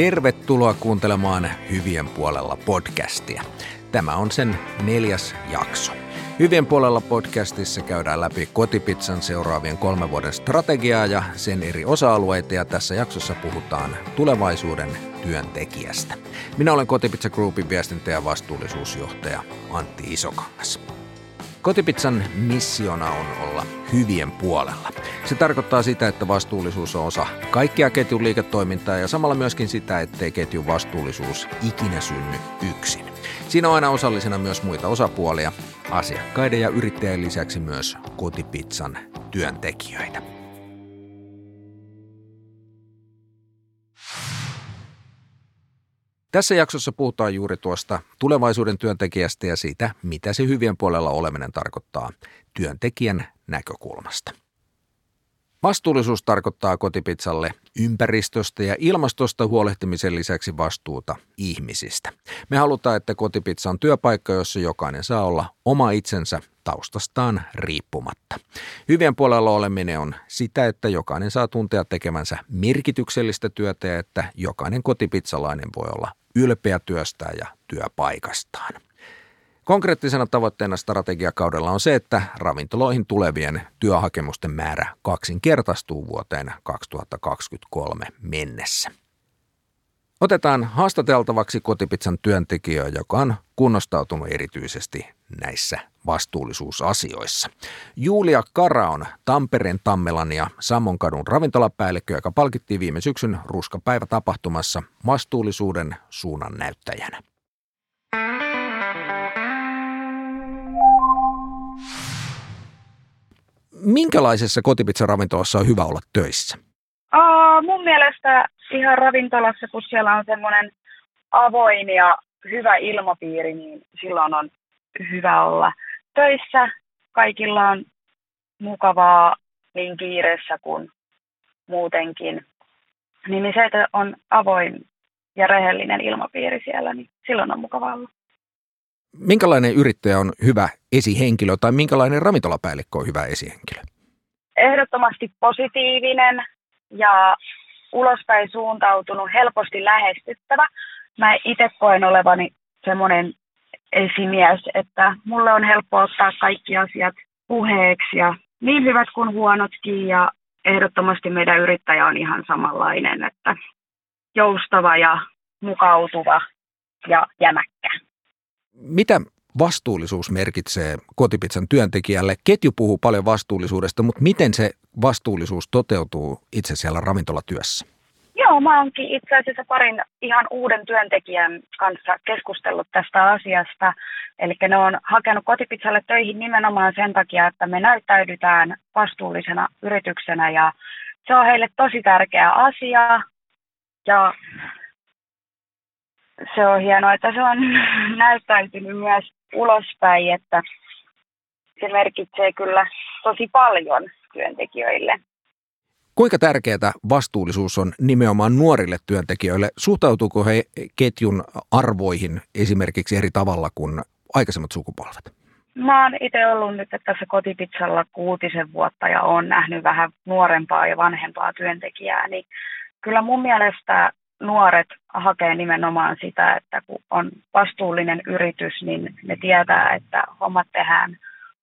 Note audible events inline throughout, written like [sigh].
Tervetuloa kuuntelemaan Hyvien puolella podcastia. Tämä on sen neljäs jakso. Hyvien puolella podcastissa käydään läpi kotipizzan seuraavien kolmen vuoden strategiaa ja sen eri osa-alueita ja tässä jaksossa puhutaan tulevaisuuden työntekijästä. Minä olen Kotipizza Groupin viestintä- ja vastuullisuusjohtaja Antti Isokangas. Kotipizzan missiona on olla hyvien puolella. Se tarkoittaa sitä, että vastuullisuus on osa kaikkia ketjun liiketoimintaa ja samalla myöskin sitä, ettei ketjun vastuullisuus ikinä synny yksin. Siinä on aina osallisena myös muita osapuolia, asiakkaiden ja yrittäjien lisäksi myös kotipizzan työntekijöitä. Tässä jaksossa puhutaan juuri tuosta tulevaisuuden työntekijästä ja siitä, mitä se hyvien puolella oleminen tarkoittaa työntekijän näkökulmasta. Vastuullisuus tarkoittaa kotipizzalle ympäristöstä ja ilmastosta huolehtimisen lisäksi vastuuta ihmisistä. Me halutaan, että kotipizza on työpaikka, jossa jokainen saa olla oma itsensä taustastaan riippumatta. Hyvien puolella oleminen on sitä, että jokainen saa tuntea tekemänsä merkityksellistä työtä ja että jokainen kotipizzalainen voi olla ylpeä työstään ja työpaikastaan. Konkreettisena tavoitteena strategiakaudella on se, että ravintoloihin tulevien työhakemusten määrä kaksinkertaistuu vuoteen 2023 mennessä. Otetaan haastateltavaksi kotipizzan työntekijä, joka on kunnostautunut erityisesti näissä vastuullisuusasioissa. Julia Kara on Tampereen Tammelan ja Sammonkadun ravintolapäällikkö, joka palkittiin viime syksyn Ruskapäivä tapahtumassa vastuullisuuden suunnan näyttäjänä. Minkälaisessa kotipizzaravintolassa on hyvä olla töissä? Uh, mun mielestä ihan ravintolassa, kun siellä on semmoinen avoin ja hyvä ilmapiiri, niin silloin on hyvä olla töissä. Kaikilla on mukavaa niin kiireessä kuin muutenkin. Niin se, että on avoin ja rehellinen ilmapiiri siellä, niin silloin on mukava olla. Minkälainen yrittäjä on hyvä esihenkilö tai minkälainen ravintolapäällikkö on hyvä esihenkilö? Ehdottomasti positiivinen ja ulospäin suuntautunut, helposti lähestyttävä. Mä itse koen olevani semmoinen esimies, että mulle on helppo ottaa kaikki asiat puheeksi ja niin hyvät kuin huonotkin ja ehdottomasti meidän yrittäjä on ihan samanlainen, että joustava ja mukautuva ja jämäkkä. Mitä vastuullisuus merkitsee kotipizzan työntekijälle? Ketju puhuu paljon vastuullisuudesta, mutta miten se vastuullisuus toteutuu itse siellä ravintolatyössä? Joo, mä oonkin itse asiassa parin ihan uuden työntekijän kanssa keskustellut tästä asiasta. Eli ne on hakenut kotipizzalle töihin nimenomaan sen takia, että me näyttäydytään vastuullisena yrityksenä ja se on heille tosi tärkeä asia. Ja se on hienoa, että se on [laughs] näyttäytynyt myös ulospäin, että se merkitsee kyllä tosi paljon työntekijöille. Kuinka tärkeää vastuullisuus on nimenomaan nuorille työntekijöille? Suhtautuuko he ketjun arvoihin esimerkiksi eri tavalla kuin aikaisemmat sukupolvet? Mä oon itse ollut nyt tässä kotipizzalla kuutisen vuotta ja oon nähnyt vähän nuorempaa ja vanhempaa työntekijää, niin kyllä mun mielestä nuoret hakee nimenomaan sitä, että kun on vastuullinen yritys, niin ne tietää, että hommat tehdään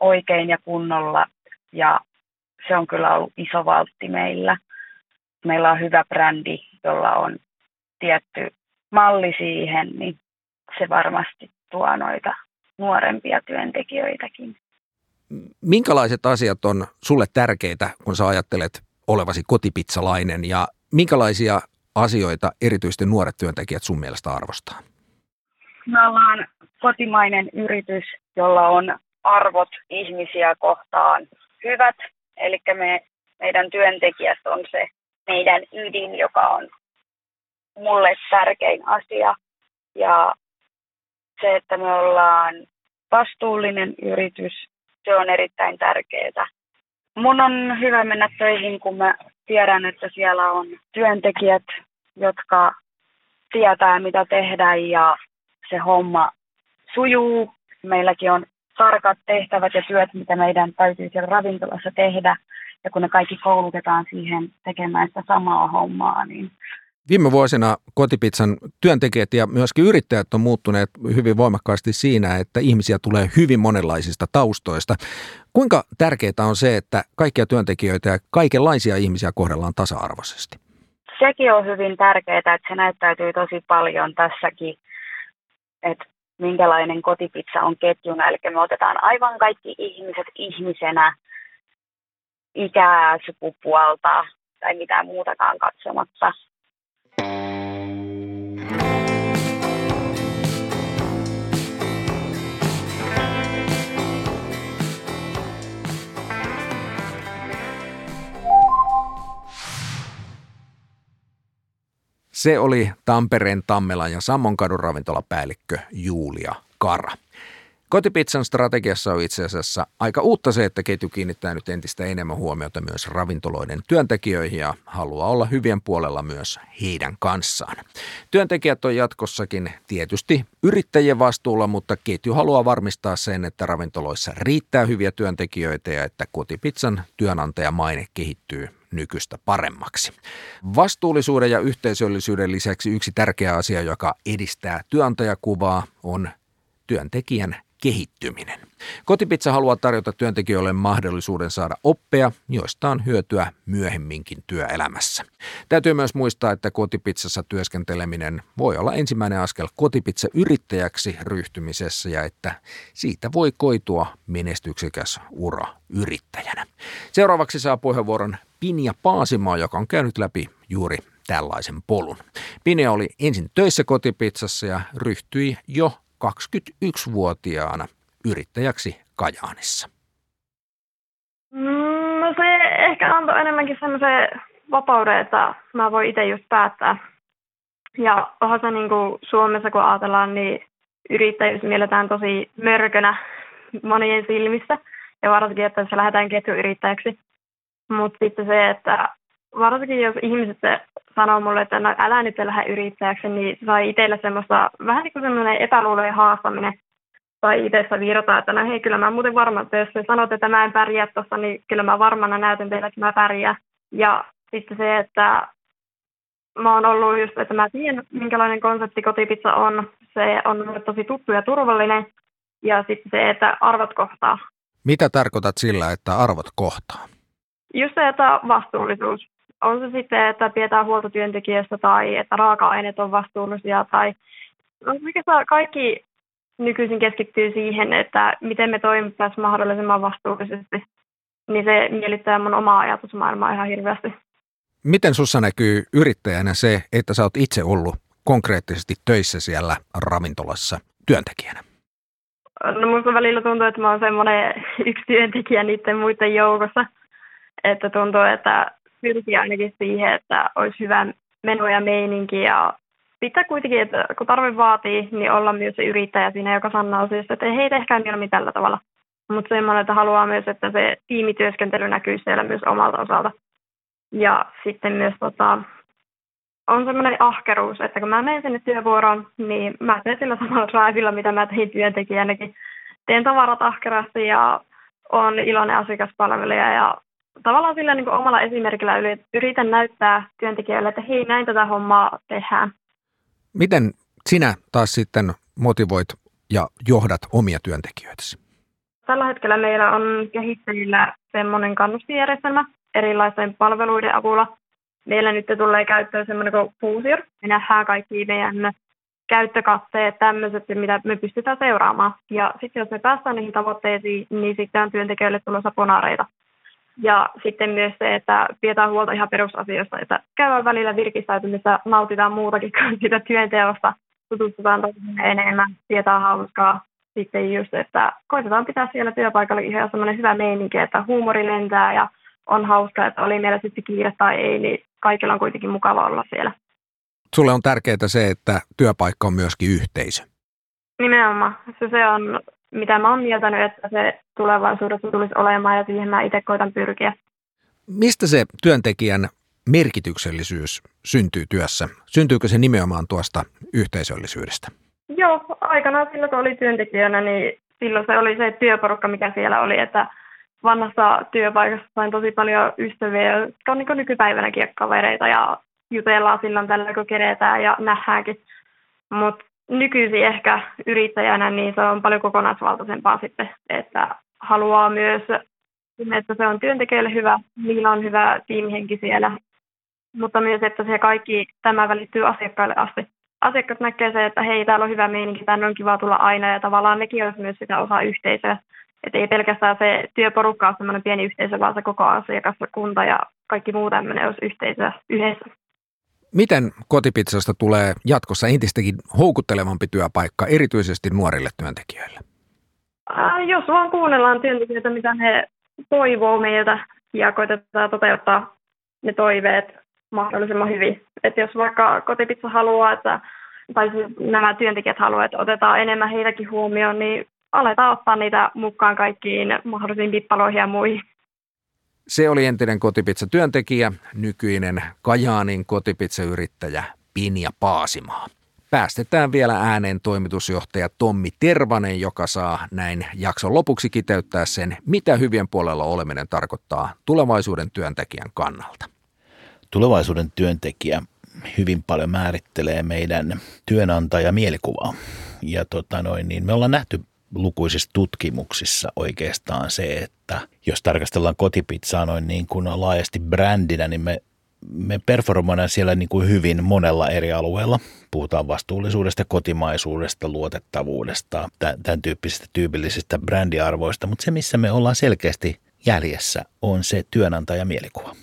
oikein ja kunnolla ja se on kyllä ollut iso valtti meillä. Meillä on hyvä brändi, jolla on tietty malli siihen, niin se varmasti tuo noita nuorempia työntekijöitäkin. Minkälaiset asiat on sulle tärkeitä, kun sä ajattelet olevasi kotipizzalainen ja minkälaisia asioita erityisesti nuoret työntekijät sun mielestä arvostaa? Me ollaan kotimainen yritys, jolla on arvot ihmisiä kohtaan hyvät. Eli me, meidän työntekijät on se meidän ydin, joka on mulle tärkein asia. Ja se, että me ollaan vastuullinen yritys, se on erittäin tärkeää. Mun on hyvä mennä töihin, kun mä tiedän, että siellä on työntekijät, jotka tietää, mitä tehdä ja se homma sujuu. Meilläkin on tarkat tehtävät ja työt, mitä meidän täytyy siellä ravintolassa tehdä. Ja kun ne kaikki koulutetaan siihen tekemään sitä samaa hommaa, niin Viime vuosina kotipizzan työntekijät ja myöskin yrittäjät on muuttuneet hyvin voimakkaasti siinä, että ihmisiä tulee hyvin monenlaisista taustoista. Kuinka tärkeää on se, että kaikkia työntekijöitä ja kaikenlaisia ihmisiä kohdellaan tasa-arvoisesti? Sekin on hyvin tärkeää, että se näyttäytyy tosi paljon tässäkin, että minkälainen kotipizza on ketjuna. Eli me otetaan aivan kaikki ihmiset ihmisenä, ikää, sukupuolta tai mitään muutakaan katsomatta. Se oli Tampereen Tammelan ja Sammonkadun ravintolapäällikkö Julia Kara. Kotipizzan strategiassa on itse asiassa aika uutta se, että ketju kiinnittää nyt entistä enemmän huomiota myös ravintoloiden työntekijöihin ja haluaa olla hyvien puolella myös heidän kanssaan. Työntekijät on jatkossakin tietysti yrittäjien vastuulla, mutta ketju haluaa varmistaa sen, että ravintoloissa riittää hyviä työntekijöitä ja että kotipizzan työnantajamaine kehittyy nykyistä paremmaksi. Vastuullisuuden ja yhteisöllisyyden lisäksi yksi tärkeä asia, joka edistää työnantajakuvaa, on työntekijän kehittyminen. Kotipizza haluaa tarjota työntekijöille mahdollisuuden saada oppeja, joista on hyötyä myöhemminkin työelämässä. Täytyy myös muistaa, että kotipizzassa työskenteleminen voi olla ensimmäinen askel kotipizza-yrittäjäksi ryhtymisessä ja että siitä voi koitua menestyksekäs ura yrittäjänä. Seuraavaksi saa puheenvuoron Pinja Paasimaa, joka on käynyt läpi juuri tällaisen polun. Pinja oli ensin töissä kotipizzassa ja ryhtyi jo 21-vuotiaana yrittäjäksi Kajaanissa? Mm, no se ehkä antoi enemmänkin semmoisen vapauden, että mä voin itse just päättää. Ja onhan se niin kuin Suomessa, kun ajatellaan, niin yrittäjyys mielletään tosi mörkönä monien silmissä. Ja varsinkin, että se lähdetään ketjuyrittäjäksi. Mutta sitten se, että varsinkin jos ihmiset sanoo mulle, että no, älä nyt lähde yrittäjäksi, niin sai itsellä semmoista vähän niin kuin semmoinen epäluulojen haastaminen tai itse virtaa, että no hei, kyllä mä muuten varmaan, että jos sanot, että mä en pärjää tuossa, niin kyllä mä varmana näytän teille, että mä pärjään. Ja sitten se, että mä oon ollut just, että mä tiedän, minkälainen konsepti kotipizza on. Se on tosi tuttu ja turvallinen. Ja sitten se, että arvot kohtaa. Mitä tarkoitat sillä, että arvot kohtaa? Just se, että vastuullisuus on se sitten, että pidetään huolta työntekijästä tai että raaka-aineet on vastuullisia tai no, kaikki nykyisin keskittyy siihen, että miten me toimittaisiin mahdollisimman vastuullisesti, niin se mielittää mun omaa ajatusmaailmaa ihan hirveästi. Miten sussa näkyy yrittäjänä se, että sä oot itse ollut konkreettisesti töissä siellä ravintolassa työntekijänä? No musta välillä tuntuu, että mä oon semmoinen yksi työntekijä niiden muiden joukossa. Että tuntuu, että pyrkii ainakin siihen, että olisi hyvä meno ja meininki ja pitää kuitenkin, että kun tarve vaatii, niin olla myös se yrittäjä siinä, joka sanoo siis, että hei, tehkää mieluummin tällä tavalla. Mutta semmoinen, että haluaa myös, että se tiimityöskentely näkyy siellä myös omalta osalta. Ja sitten myös tota, on semmoinen ahkeruus, että kun mä menen sinne työvuoroon, niin mä teen sillä samalla raivilla, mitä mä tein työntekijänäkin. Teen tavarat ahkerasti ja on iloinen asiakaspalvelija ja tavallaan sillä niin kuin omalla esimerkillä yritän näyttää työntekijöille, että hei, näin tätä hommaa tehdään. Miten sinä taas sitten motivoit ja johdat omia työntekijöitäsi? Tällä hetkellä meillä on kehittäjillä semmoinen kannustinjärjestelmä erilaisten palveluiden avulla. Meillä nyt tulee käyttöön semmoinen kuin Fuusir. Me nähdään kaikki meidän käyttökatteet, tämmöiset, mitä me pystytään seuraamaan. Ja sitten jos me päästään niihin tavoitteisiin, niin sitten on työntekijöille tulossa ponaareita. Ja sitten myös se, että pidetään huolta ihan perusasioista, että käydään välillä virkistäytymistä, nautitaan muutakin kuin sitä työnteosta, tutustutaan enemmän, pidetään hauskaa. Sitten just, että koitetaan pitää siellä työpaikalla ihan semmoinen hyvä meininki, että huumori lentää ja on hauskaa, että oli meillä sitten kiire tai ei, niin kaikilla on kuitenkin mukava olla siellä. Sulle on tärkeää se, että työpaikka on myöskin yhteisö. Nimenomaan. Se, se on mitä mä oon mieltänyt, että se tulevaisuudessa tulisi olemaan ja siihen mä itse koitan pyrkiä. Mistä se työntekijän merkityksellisyys syntyy työssä? Syntyykö se nimenomaan tuosta yhteisöllisyydestä? Joo, aikanaan silloin kun oli työntekijänä, niin silloin se oli se työporukka, mikä siellä oli, että vanhassa työpaikassa sain tosi paljon ystäviä, jotka on niin nykypäivänäkin kavereita ja jutellaan silloin tällä, kun keretään ja nähdäänkin. Mutta nykyisin ehkä yrittäjänä, niin se on paljon kokonaisvaltaisempaa sitten, että haluaa myös, että se on työntekijöille hyvä, niillä on hyvä tiimihenki siellä, mutta myös, että se kaikki tämä välittyy asiakkaille asti. Asiakkaat näkee se, että hei, täällä on hyvä meininki, tänne on kiva tulla aina ja tavallaan nekin olisi myös sitä osa yhteisöä. Että ei pelkästään se työporukka ole semmoinen pieni yhteisö, vaan se koko asiakaskunta ja kaikki muu tämmöinen olisi yhteisö yhdessä. Miten kotipizzasta tulee jatkossa entistäkin houkuttelevampi työpaikka, erityisesti nuorille työntekijöille? Äh, jos vaan kuunnellaan työntekijöitä, mitä he toivoo meiltä ja koitetaan toteuttaa ne toiveet mahdollisimman hyvin. Et jos vaikka kotipizza haluaa, että, tai siis nämä työntekijät haluavat, että otetaan enemmän heitäkin huomioon, niin aletaan ottaa niitä mukaan kaikkiin mahdollisiin pippaloihin ja muihin. Se oli entinen kotipizza-työntekijä, nykyinen Kajaanin kotipizza-yrittäjä Pinja Paasimaa. Päästetään vielä ääneen toimitusjohtaja Tommi Tervanen, joka saa näin jakson lopuksi kiteyttää sen, mitä hyvien puolella oleminen tarkoittaa tulevaisuuden työntekijän kannalta. Tulevaisuuden työntekijä hyvin paljon määrittelee meidän työnantajamielikuvaa. Ja tota noin, niin me ollaan nähty lukuisissa tutkimuksissa oikeastaan se, että jos tarkastellaan kotipizzaa noin niin kuin laajasti brändinä, niin me, me performoidaan siellä niin kuin hyvin monella eri alueella. Puhutaan vastuullisuudesta, kotimaisuudesta, luotettavuudesta, tämän tyyppisistä tyypillisistä brändiarvoista, mutta se missä me ollaan selkeästi jäljessä on se työnantajamielikuva.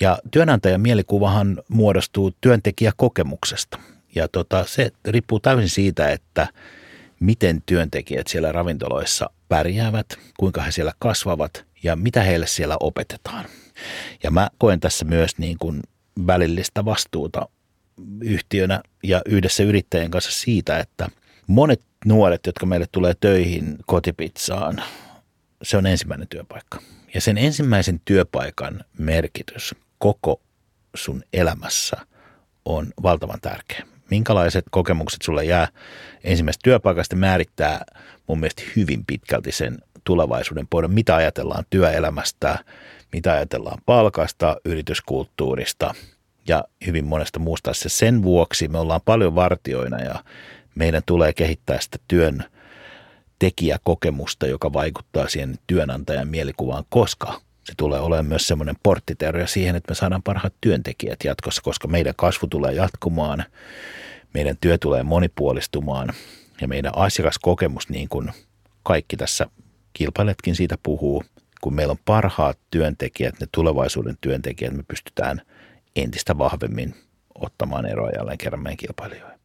Ja työnantajamielikuvahan muodostuu työntekijäkokemuksesta. Ja tota, se riippuu täysin siitä, että – miten työntekijät siellä ravintoloissa pärjäävät, kuinka he siellä kasvavat ja mitä heille siellä opetetaan. Ja mä koen tässä myös niin kuin välillistä vastuuta yhtiönä ja yhdessä yrittäjien kanssa siitä, että monet nuoret, jotka meille tulee töihin kotipizzaan, se on ensimmäinen työpaikka. Ja sen ensimmäisen työpaikan merkitys koko sun elämässä on valtavan tärkeä minkälaiset kokemukset sulle jää ensimmäisestä työpaikasta määrittää mun mielestä hyvin pitkälti sen tulevaisuuden pohdon, mitä ajatellaan työelämästä, mitä ajatellaan palkasta, yrityskulttuurista ja hyvin monesta muusta. Se sen vuoksi me ollaan paljon vartioina ja meidän tulee kehittää sitä työn tekijäkokemusta, joka vaikuttaa siihen työnantajan mielikuvaan, koska se tulee olemaan myös semmoinen porttiteoria siihen, että me saadaan parhaat työntekijät jatkossa, koska meidän kasvu tulee jatkumaan, meidän työ tulee monipuolistumaan ja meidän asiakaskokemus, niin kuin kaikki tässä kilpailetkin siitä puhuu, kun meillä on parhaat työntekijät, ne tulevaisuuden työntekijät, me pystytään entistä vahvemmin ottamaan eroa jälleen kerran meidän kilpailijoihin.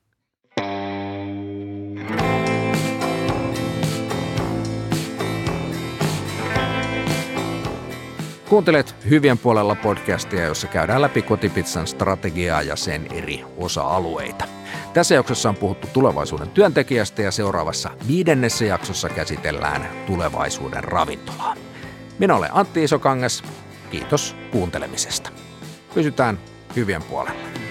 Kuuntelet Hyvien puolella podcastia, jossa käydään läpi kotipizzan strategiaa ja sen eri osa-alueita. Tässä jaksossa on puhuttu tulevaisuuden työntekijästä ja seuraavassa viidennessä jaksossa käsitellään tulevaisuuden ravintolaa. Minä olen Antti Isokangas. Kiitos kuuntelemisesta. Pysytään hyvien puolella.